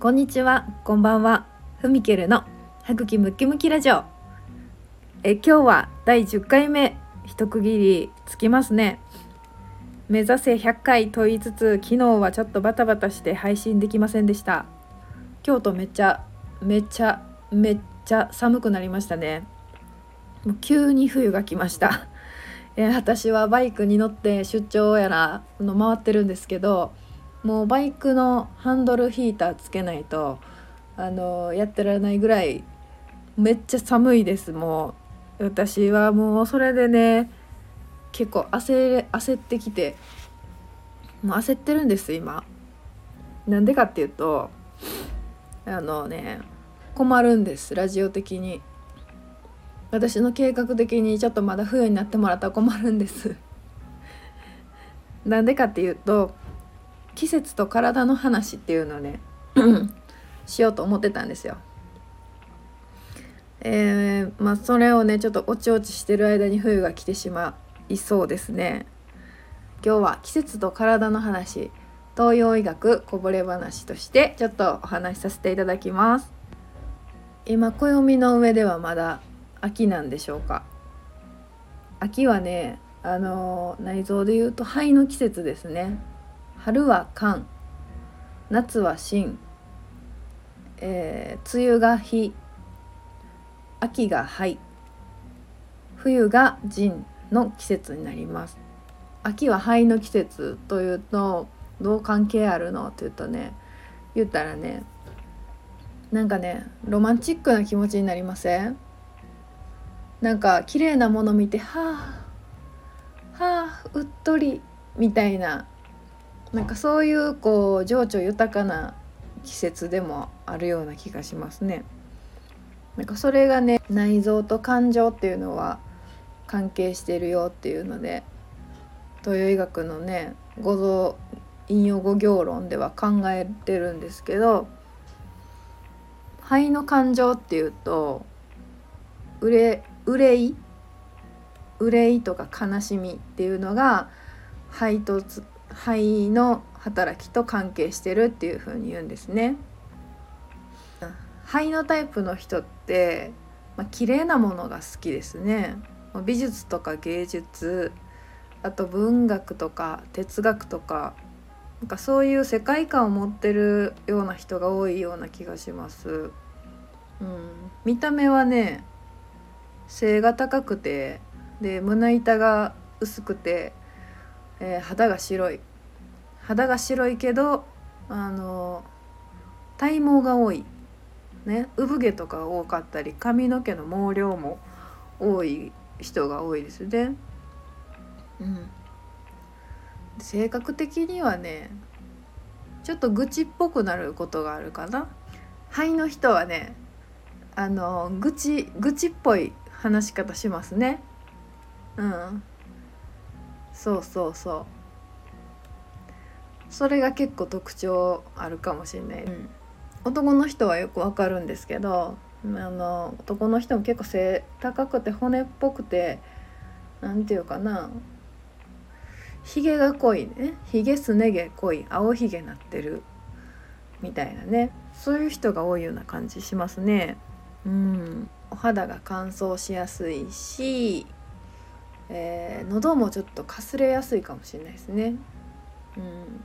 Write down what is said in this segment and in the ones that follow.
こんにちは、こんばんは。ふみけるの歯茎ムキムキラジオ。え今日は第10回目、一区切りつきますね。目指せ100回と言いつつ、昨日はちょっとバタバタして配信できませんでした。京都めっちゃめっちゃめっちゃ寒くなりましたね。もう急に冬が来ました。え私はバイクに乗って出張やらの回ってるんですけど。もうバイクのハンドルヒーターつけないとあのやってられないぐらいめっちゃ寒いですもう。私はもうそれでね結構焦焦ってきてもう焦ってるんです今。なんでかっていうとあのね困るんですラジオ的に。私の計画的にちょっとまだ冬になってもらったら困るんです。なんでかっていうと季節と体の話っていうのをねしようと思ってたんですよ。えー、まあそれをねちょっとおちおちしてる間に冬が来てしまいそうですね。今日は季節と体の話東洋医学こぼれ話としてちょっとお話しさせていただきます。今暦の上ではまだ秋なんでしょうか。秋はねあの内臓でいうと肺の季節ですね。春は寒。夏は新、えー、梅雨が日。秋が灰冬が陣の季節になります。秋は灰の季節というとどう関係あるのって言うとね言ったらねなんかねロマンチックな気持ちになりません？なんか綺麗なもの見てはあはあうっとりみたいななんかそういうこう情緒豊かな季節でもあるような気がしますね。なんかそれがね内臓と感情っていうのは関係してるよっていうので東洋医学のね五臓引用語行論では考えてるんですけど肺の感情っていうと憂い憂いとか悲しみっていうのが肺と肺の働きと関係してるっていう風に言うんですね。肺のタイプの人って、まあ、綺麗なものが好きですね。美術とか芸術あと文学とか哲学とかなんかそういう世界観を持ってるような人が多いような気がします。うん、見た目はね背が高くてで胸板が薄くて、えー、肌が白い肌が白いけどあの体毛が多い、ね、産毛とか多かったり髪の毛の毛量も多い人が多いですね。うん、性格的にはねちょっと愚痴っぽくなることがあるかな。肺の人はねあの愚痴愚痴っぽい話し方しますね。うん。そうそうそう。それが結構特徴あるかもしれない、うん、男の人はよくわかるんですけどあの男の人も結構背高くて骨っぽくて何て言うかな。ひげが濃いね。ひげすね毛濃い青ひげなってる。みたいなね。そういう人が多いような感じしますね。うん、お肌が乾燥しやすいし、えー、喉もちょっとかすれやすいかもしれないですね。うん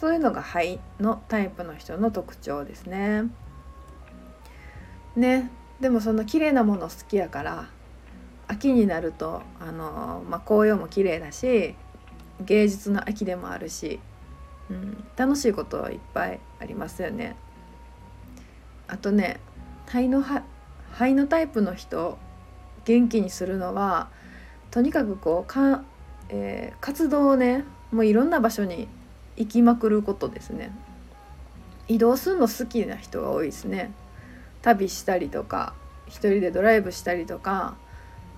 そういうのが肺のタイプの人の特徴ですね。ねでもその綺麗なもの好きやから秋になるとあの、まあ、紅葉も綺麗だし芸術の秋でもあるし、うん、楽しいことはいっぱいありますよね。あとね肺の肺のタイプの人元気にするのはとにかくこうか、えー、活動をねもういろんな場所に行きまくることですね。移動するの好きな人が多いですね。旅したりとか一人でドライブしたりとか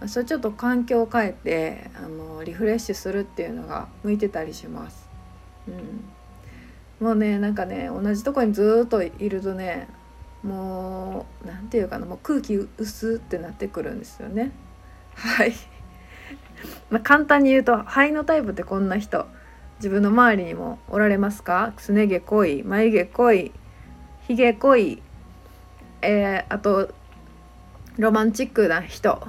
それちょっと環境を変えてあのリフレッシュするっていうのが向いてたりします、うん、もうねなんかね同じとこにずっといるとねもう何て言うかなもう空気薄ってなってくるんですよね。はい。まあ簡単に言うと肺のタイプってこんな人。自分の周りにもおられますか？すね毛濃い眉毛濃いひげ濃い、えー、あとロマンチックな人。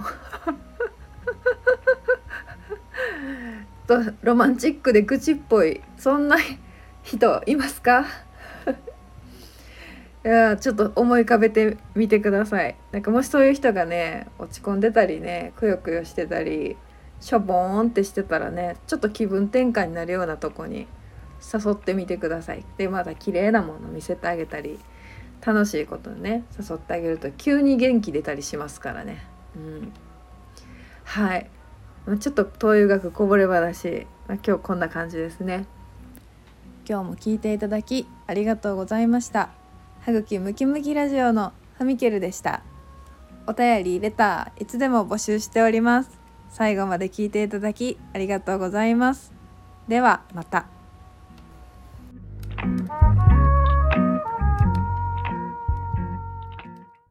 とロマンチックで愚痴っぽいそんな人いますか？いやちょっと思い浮かべてみてください。なんかもしそういう人がね落ち込んでたりねくよくよしてたりしょぼーんってしてたらねちょっと気分転換になるようなとこに誘ってみてください。でまだ綺麗なもの見せてあげたり楽しいことね誘ってあげると急に元気出たりしますからね。うん。はい。ちょっと東洋学こぼれ話。今日こんな感じですね。今日も聞いていただきありがとうございました。はぐきムキムキラジオのハミケルでした。お便りレターいつでも募集しております。最後まで聞いていただきありがとうございますではまた。